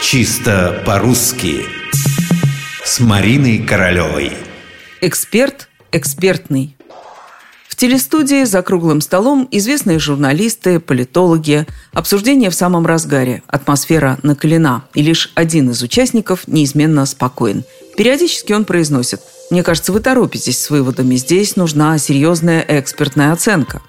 Чисто по-русски. С Мариной Королевой. Эксперт экспертный. В телестудии за круглым столом известные журналисты, политологи. Обсуждение в самом разгаре, атмосфера накалена. И лишь один из участников неизменно спокоен. Периодически он произносит «Мне кажется, вы торопитесь с выводами, здесь нужна серьезная экспертная оценка»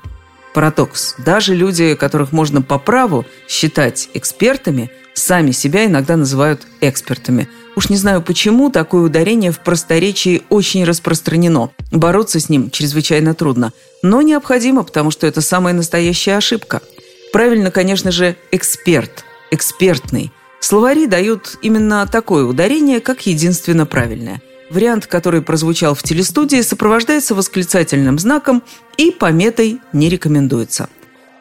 Парадокс. Даже люди, которых можно по праву считать экспертами, сами себя иногда называют экспертами. Уж не знаю почему, такое ударение в просторечии очень распространено. Бороться с ним чрезвычайно трудно. Но необходимо, потому что это самая настоящая ошибка. Правильно, конечно же, эксперт, экспертный. Словари дают именно такое ударение, как единственно правильное – Вариант, который прозвучал в телестудии, сопровождается восклицательным знаком и пометой «не рекомендуется».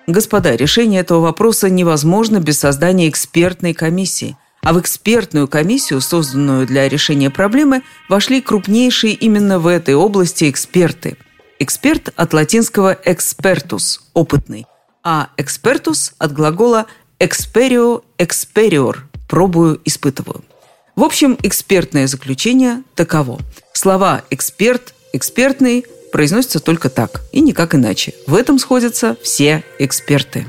Господа, решение этого вопроса невозможно без создания экспертной комиссии. А в экспертную комиссию, созданную для решения проблемы, вошли крупнейшие именно в этой области эксперты. Эксперт от латинского «expertus» – «опытный», а «expertus» от глагола «experio experior» – «пробую, испытываю». В общем, экспертное заключение таково. Слова «эксперт», «экспертный» произносятся только так и никак иначе. В этом сходятся все эксперты.